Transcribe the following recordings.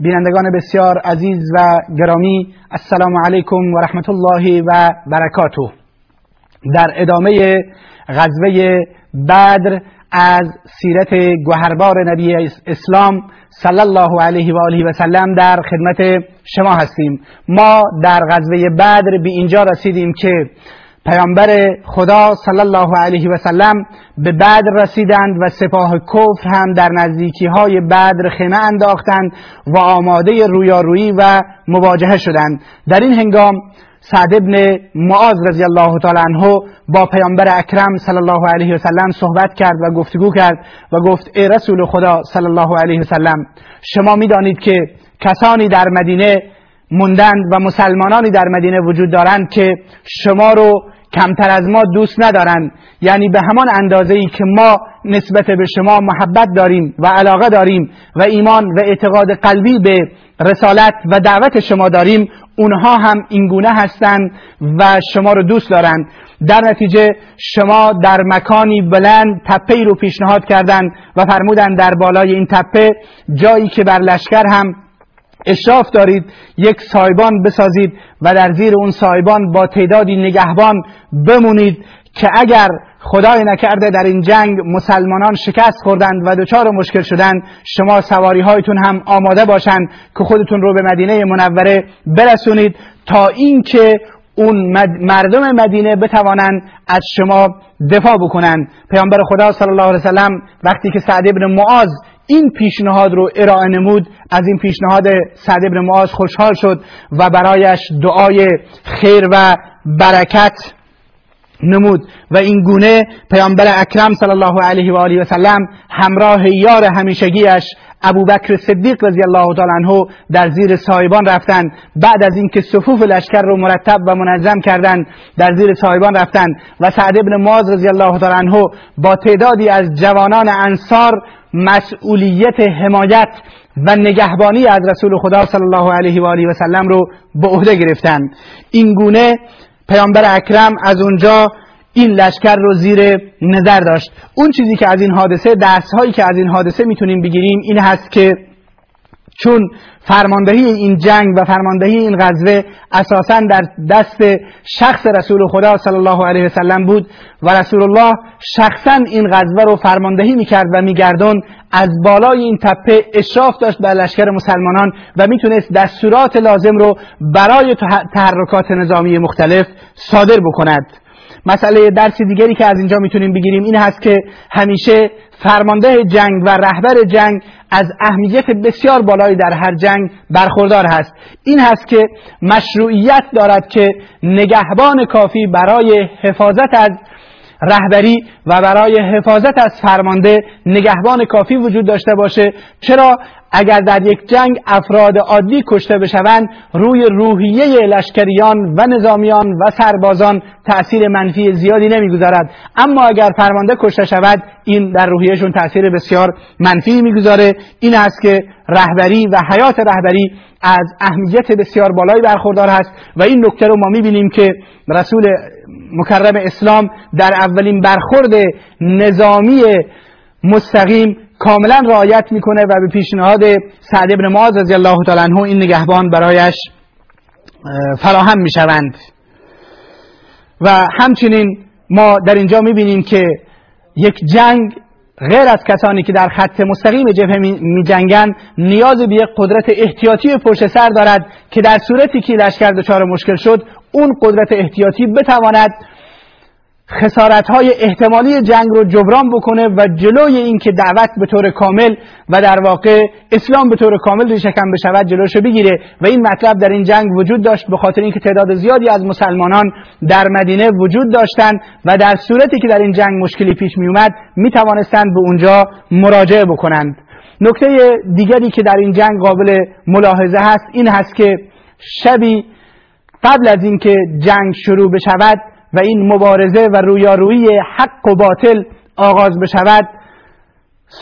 بینندگان بسیار عزیز و گرامی السلام علیکم و رحمت الله و برکاته. در ادامه غزوه بدر از سیرت گوهربار نبی اسلام صلی الله علیه و آله و سلم در خدمت شما هستیم. ما در غزوه بدر به اینجا رسیدیم که پیامبر خدا صلی الله علیه و سلم به بدر رسیدند و سپاه کفر هم در نزدیکی های بدر خیمه انداختند و آماده رویارویی و مواجهه شدند. در این هنگام سعد ابن معاذ رضی الله تعالی عنه با پیامبر اکرم صلی الله علیه و سلم صحبت کرد و گفتگو کرد و گفت ای رسول خدا صلی الله علیه و سلم شما می‌دانید که کسانی در مدینه موندند و مسلمانانی در مدینه وجود دارند که شما رو کمتر از ما دوست ندارند یعنی به همان اندازه ای که ما نسبت به شما محبت داریم و علاقه داریم و ایمان و اعتقاد قلبی به رسالت و دعوت شما داریم اونها هم اینگونه هستند و شما رو دوست دارند در نتیجه شما در مکانی بلند تپه رو پیشنهاد کردند و فرمودند در بالای این تپه جایی که بر لشکر هم اشراف دارید یک سایبان بسازید و در زیر اون سایبان با تعدادی نگهبان بمونید که اگر خدای نکرده در این جنگ مسلمانان شکست خوردند و دچار مشکل شدند شما سواری هایتون هم آماده باشند که خودتون رو به مدینه منوره برسونید تا اینکه اون مردم مدینه بتوانند از شما دفاع بکنند. پیامبر خدا صلی الله علیه وسلم وقتی که سعد ابن معاذ این پیشنهاد رو ارائه نمود. از این پیشنهاد سعد ابن معاذ خوشحال شد و برایش دعای خیر و برکت نمود. و این گونه پیامبر اکرم صلی الله علیه و آله و سلم همراه یار همیشگیش ابوبکر صدیق رضی الله تعالی عنه در زیر سایبان رفتند بعد از اینکه صفوف لشکر رو مرتب و منظم کردند در زیر سایبان رفتند و سعد ابن معاذ رضی الله تعالی عنه با تعدادی از جوانان انصار مسئولیت حمایت و نگهبانی از رسول خدا صلی الله علیه و آله و سلم رو به عهده گرفتند این گونه پیامبر اکرم از اونجا این لشکر رو زیر نظر داشت. اون چیزی که از این حادثه درس هایی که از این حادثه می‌تونیم بگیریم این هست که چون فرماندهی این جنگ و فرماندهی این غزوه اساسا در دست شخص رسول خدا صلی الله علیه و سلم بود و رسول الله شخصا این غزوه رو فرماندهی می‌کرد و میگردون از بالای این تپه اشراف داشت بر لشکر مسلمانان و می‌تونست دستورات لازم رو برای تحرکات نظامی مختلف صادر بکند. مسئله درس دیگری که از اینجا می‌تونیم بگیریم این هست که همیشه فرمانده جنگ و رهبر جنگ از اهمیت بسیار بالایی در هر جنگ برخوردار هست. این هست که مشروعیت دارد که نگهبان کافی برای حفاظت از رهبری و برای حفاظت از فرمانده نگهبان کافی وجود داشته باشه. چرا؟ اگر در یک جنگ افراد عادی کشته بشوند روی روحیه لشکریان و نظامیان و سربازان تأثیر منفی زیادی نمی‌گذارد. اما اگر فرمانده کشته شود این در روحیهشون تأثیر بسیار منفی می‌گذاره. این است که رهبری و حیات رهبری از اهمیت بسیار بالایی برخوردار هست و این نکته رو ما می‌بینیم که رسول مکرم اسلام در اولین برخورد نظامی مستقیم کاملا رعایت می‌کنه و به پیشنهاد سعد ابن معاذ رضی الله تعالی عنه این نگهبان برایش فراهم می‌شوند. و همچنین ما در اینجا می‌بینیم که یک جنگ غیر از کسانی که در خط مستقیم جبهه می جنگن نیاز به یک قدرت احتیاطی پشت سر دارد که در صورتی که لشکر دچار مشکل شد اون قدرت احتیاطی بتواند خسارت های احتمالی جنگ رو جبران بکنه و جلوی اینکه دعوت به طور کامل و در واقع اسلام به طور کامل ریشهکن بشود جلوش بگیره و این مطلب در این جنگ وجود داشت به خاطر اینکه تعداد زیادی از مسلمانان در مدینه وجود داشتند و در صورتی که در این جنگ مشکلی پیش می اومد می توانستند به اونجا مراجعه بکنند. نکته دیگری که در این جنگ قابل ملاحظه هست این هست که شبی قبل از اینکه جنگ شروع بشود و این مبارزه و رویارویی حق و باطل آغاز بشود.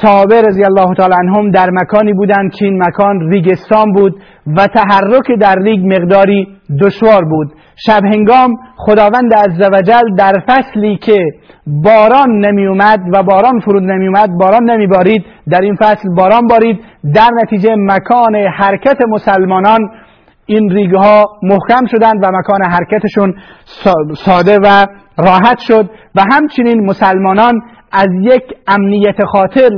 صحابه رضی الله تعالی عنهم در مکانی بودند که این مکان ریگستان بود و تحرک در ریگ مقداری دشوار بود. شب هنگام خداوند عزوجل در فصلی که باران نمی اومد و باران فرود نمی اومد باران نمی بارید در این فصل باران بارید. در نتیجه مکان حرکت مسلمانان این ریگه ها محکم شدند و مکان حرکتشون ساده و راحت شد و همچنین مسلمانان از یک امنیت خاطر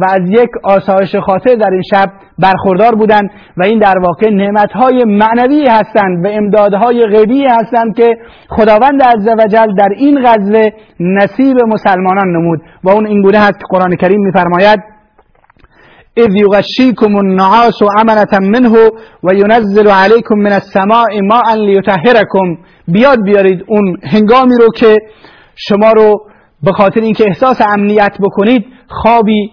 و از یک آسایش خاطر در این شب برخوردار بودند و این در واقع نعمتهای معنوی هستند و امدادهای غیبی هستند که خداوند عزوجل در این غزوه نصیب مسلمانان نمود. و اون این گونه هست که قرآن کریم میفرماید اذ یغشیکم النعاس امنة منه و ینزل علیکم من السماء ماء لیطهرکم بیاد بیارید اون هنگامی رو که شما رو به خاطر اینکه احساس امنیت بکنید خوابی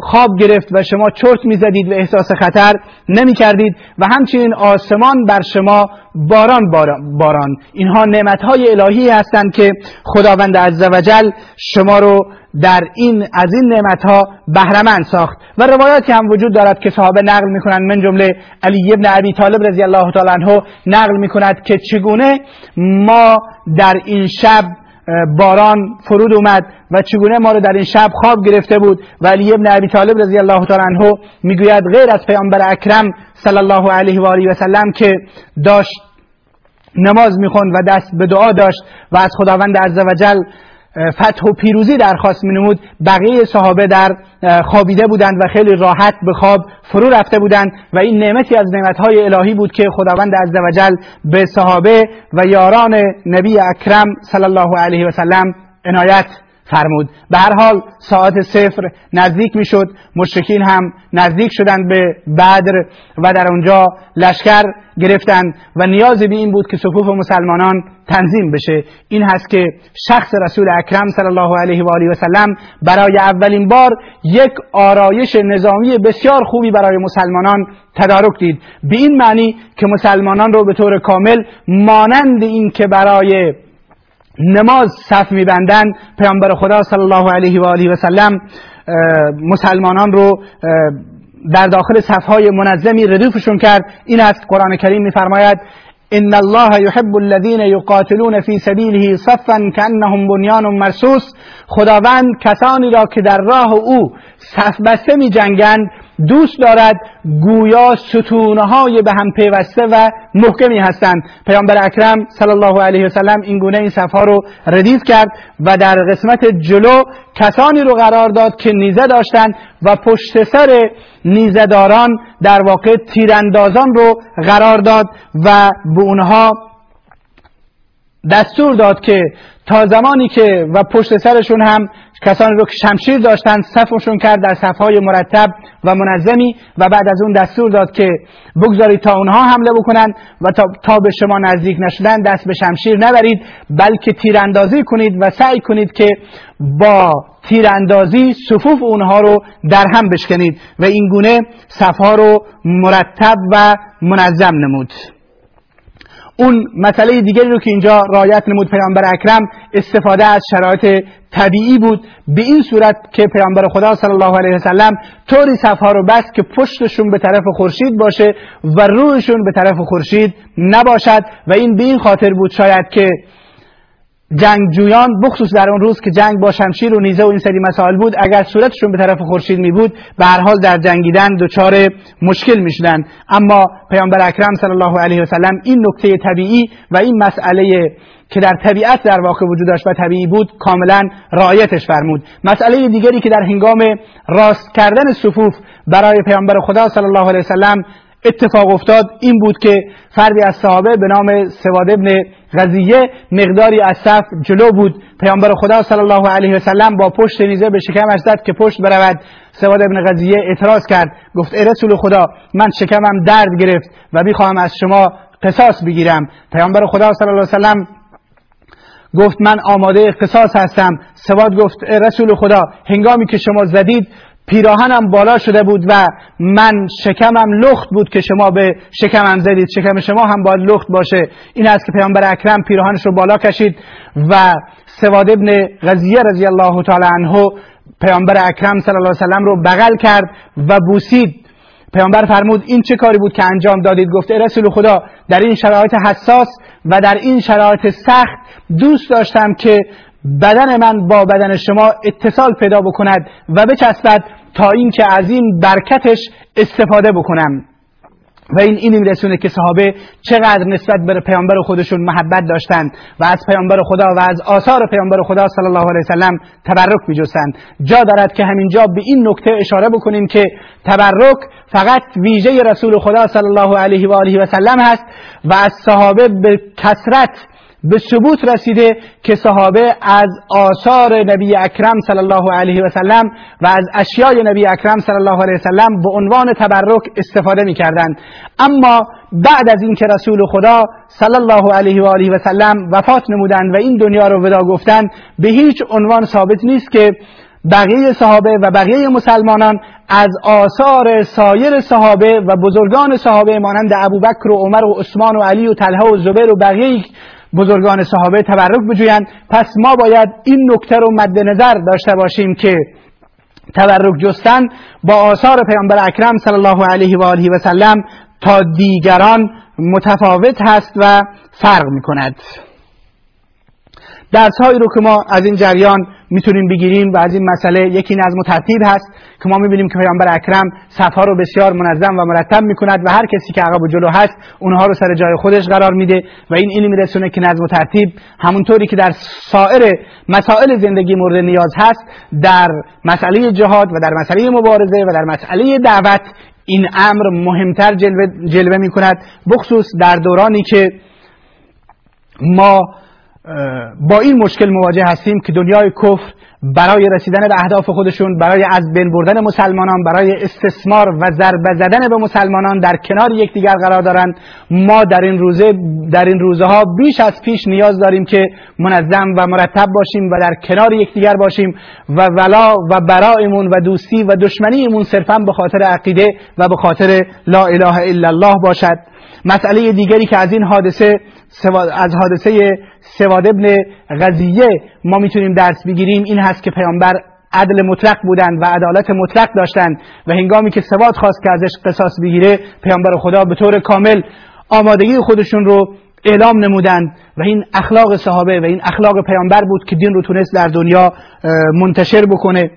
خواب گرفت و شما چرت می‌زدید و احساس خطر نمی کردید و همچنین آسمان بر شما باران باران. اینها نعمت های الهی هستند که خداوند عزوجل شما رو در این از این نعمت ها بهرمند ساخت. و روایاتی هم وجود دارد که صحابه نقل می‌کنند من جمله علی ابن ابی طالب رضی الله تعالی عنه نقل می‌کند که چگونه ما در این شب باران فرود اومد و چگونه ما رو در این شب خواب گرفته بود. و علی ابن ابی طالب رضی الله تعالی عنه می‌گوید غیر از پیامبر اکرم صلی الله علیه و آله و سلم که داشت نماز می‌خوند و دست به دعا داشت و از خداوند عزوجل فتح و پیروزی درخواست نمود بقیه صحابه در خوابیده بودند و خیلی راحت به خواب فرو رفته بودند و این نعمتی از نعمتهای الهی بود که خداوند عزوجل به صحابه و یاران نبی اکرم صلی الله علیه و سلم عنایت فرمود. به هر حال ساعت صفر نزدیک می‌شد. مشرکین هم نزدیک شدند به بدر و در اونجا لشکر گرفتند و نیاز به این بود که صفوف مسلمانان تنظیم بشه. این هست که شخص رسول اکرم صلی الله علیه و آله و سلم برای اولین بار یک آرایش نظامی بسیار خوبی برای مسلمانان تدارک دید. به این معنی که مسلمانان رو به طور کامل مانند این که برای نماز صف میبندن پیامبر خدا صلی الله علیه و آله و سلم مسلمانان رو در داخل صفهای منظمی ردوفشون کرد. این است قرآن کریم میفرماید ان الله يحب الذين يقاتلون في سبيله صفا كانهم بنيان مرصوص. خداوند کسانی را که در راه او صف بسته می جنگند دوست دارد گویا ستونهای به هم پیوسته و محکمی هستند. پیامبر اکرم صلی الله علیه و سلم این گونه این صفها رو ردیف کرد و در قسمت جلو کسانی رو قرار داد که نیزه داشتند و پشت سر نیزهداران در واقع تیراندازان رو قرار داد و به اونها دستور داد که تا زمانی که و پشت سرشون هم کسانی رو که شمشیر داشتن صفشون کرد در صفهای مرتب و منظمی و بعد از اون دستور داد که بگذارید تا اونها حمله بکنن و تا, تا به شما نزدیک نشدن دست به شمشیر نبرید بلکه تیراندازی کنید و سعی کنید که با تیراندازی صفوف اونها رو در هم بشکنید و این گونه صفها رو مرتب و منظم نمود. اون مسئله دیگری رو که اینجا رایت نمود پیامبر اکرم استفاده از شرایط طبیعی بود. به این صورت که پیامبر خدا صلی الله علیه وسلم طوری صفها رو بست که پشتشون به طرف خورشید باشه و روحشون به طرف خورشید نباشد. و این به این خاطر بود شاید که جنگجویان بخصوص در اون روز که جنگ با شمشیر و نیزه و این سری مسائل بود اگر صورتشون به طرف خورشید می بود به هر حال در جنگیدن دچار مشکل می‌شدن. اما پیامبر اکرم صلی الله علیه و سلم این نکته طبیعی و این مسئله که در طبیعت در واقع وجود داشت و طبیعی بود کاملا رعایتش فرمود. مسئله دیگری که در هنگام راست کردن صفوف برای پیامبر خدا صلی الله علیه و سلم اتفاق افتاد این بود که فردی از صحابه به نام سواد ابن غزیه مقداری از صف جلو بود. پیامبر خدا صلی الله علیه و سلم با پشت نیزه به شکمش زد که پشت برود. سواد ابن غزیه اعتراض کرد. گفت ای رسول خدا من شکمم درد گرفت و می‌خواهم از شما قصاص بگیرم. پیامبر خدا صلی الله علیه و سلم گفت من آماده قصاص هستم. سواد گفت رسول خدا هنگامی که شما زدید پیراهنم بالا شده بود و من شکمم لخت بود که شما به شکمم زدید. شکم شما هم باید لخت باشه. این است که پیامبر اکرم پیراهنش رو بالا کشید و سواد ابن غزیه رضی الله تعالی عنه پیامبر اکرم صلی الله علیه وسلم رو بغل کرد و بوسید. پیامبر فرمود این چه کاری بود که انجام دادید؟ گفت رسول خدا در این شرایط حساس و در این شرایط سخت دوست داشتم که بدن من با بدن شما اتصال پیدا بکند و بچسبد تا اینکه از این برکتش استفاده بکنم. و این اینی میرسونه که صحابه چقدر نسبت به پیامبر خودشون محبت داشتند و از پیامبر خدا و از آثار پیامبر خدا صلی الله علیه وسلم تبرک میجستند. جا دارد که همینجا به این نکته اشاره بکنیم که تبرک فقط ویژه رسول خدا صلی الله علیه و آله و سلم هست و از صحابه به کسرت به ثبوت رسیده که صحابه از آثار نبی اکرم صلی الله علیه و سلم و از اشیای نبی اکرم صلی الله علیه و سلم به عنوان تبرک استفاده می‌کردند. اما بعد از اینکه رسول خدا صلی الله علیه و آله و سلم وفات نمودند و این دنیا رو ودا گفتند به هیچ عنوان ثابت نیست که بقیه صحابه و بقیه مسلمانان از آثار سایر صحابه و بزرگان صحابه مانند ابوبکر و عمر و عثمان و علی و طلحه و زبیر و بقیه بزرگان صحابه تبرک بجویند. پس ما باید این نکته رو مد نظر داشته باشیم که تبرک جستن با آثار پیامبر اکرم صلی الله علیه و آله و سلم تا دیگران متفاوت هست و فرق می کند درس هایی رو که ما از این جریان می‌تونیم بگیریم و از این مسئله یکی نظم و ترتیب هست که ما می‌بینیم که پیامبر اکرم صفها رو بسیار منظم و مرتب می‌کند و هر کسی که عقب و جلو هست اونها رو سر جای خودش قرار میده و این اینی میرسونه که نظم و ترتیب همونطوری که در سایر مسائل زندگی مورد نیاز هست در مسئله جهاد و در مسئله مبارزه و در مسئله دعوت این امر مهمتر جلوه, جلوه می بخصوص در دورانی که ما با این مشکل مواجه هستیم که دنیای کفر برای رسیدن به اهداف خودشون برای از بین بردن مسلمانان برای استثمار و ضربه زدن به مسلمانان در کنار یکدیگر قرار دارند ما در این روزه در این روزه ها بیش از پیش نیاز داریم که منظم و مرتب باشیم و در کنار یکدیگر باشیم و ولا و برایمون و دوستی و دشمنیمون صرفا به خاطر عقیده و به خاطر لا اله الا الله باشد. مسئله دیگری که از این حادثه از حادثه سواد ابن غزیه ما می‌تونیم درس بگیریم. این هست که پیامبر عدل مطلق بودند و عدالت مطلق داشتند و هنگامی که سواد خواست که ازش قصاص بگیره پیامبر خدا به طور کامل آمادگی خودشون رو اعلام نمودند و این اخلاق صحابه و این اخلاق پیامبر بود که دین رو تونست در دنیا منتشر بکنه.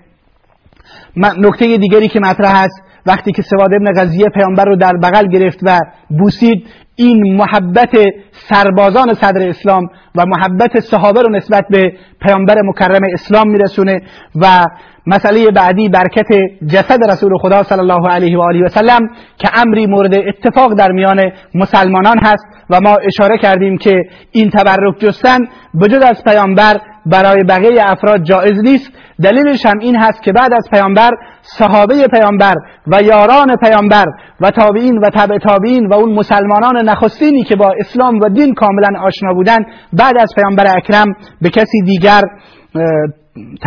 نکته دیگری که مطرح هست وقتی که سواد ابن غزیه پیامبر رو در بغل گرفت و بوسید این محبت سربازان صدر اسلام و محبت صحابه رو نسبت به پیامبر مکرم اسلام میرسونه و مسئله بعدی برکت جسد رسول خدا صلی الله علیه و آله و سلم که امری مورد اتفاق در میان مسلمانان هست و ما اشاره کردیم که این تبرک جستن بجد از پیامبر برای بقیه افراد جایز نیست. دلیلش هم این هست که بعد از پیامبر صحابه پیامبر و یاران پیامبر و تابعین و تبع تابعین و اون مسلمانان نخستینی که با اسلام و دین کاملا آشنا بودن بعد از پیامبر اکرم به کسی دیگر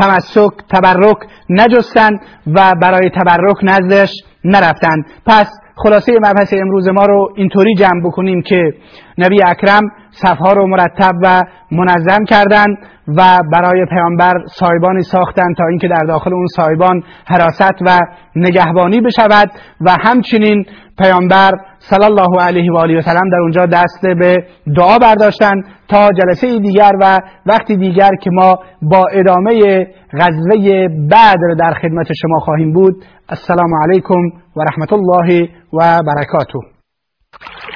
تمسک تبرک نجستند و برای تبرک نزدش نرفتند پس خلاصه مبحث امروز ما رو اینطوری جمع بکنیم که نبی اکرم صفها رو مرتب و منظم کردند و برای پیامبر سایبانی ساختند تا اینکه در داخل اون سایبان حراست و نگهبانی بشود و همچنین پیامبر صلی الله علیه و آله و سلم در اونجا دست به دعا برداشتن تا جلسه دیگر و وقتی دیگر که ما با ادامه غزوه بدر در خدمت شما خواهیم بود. السلام علیکم و رحمت الله و برکاته.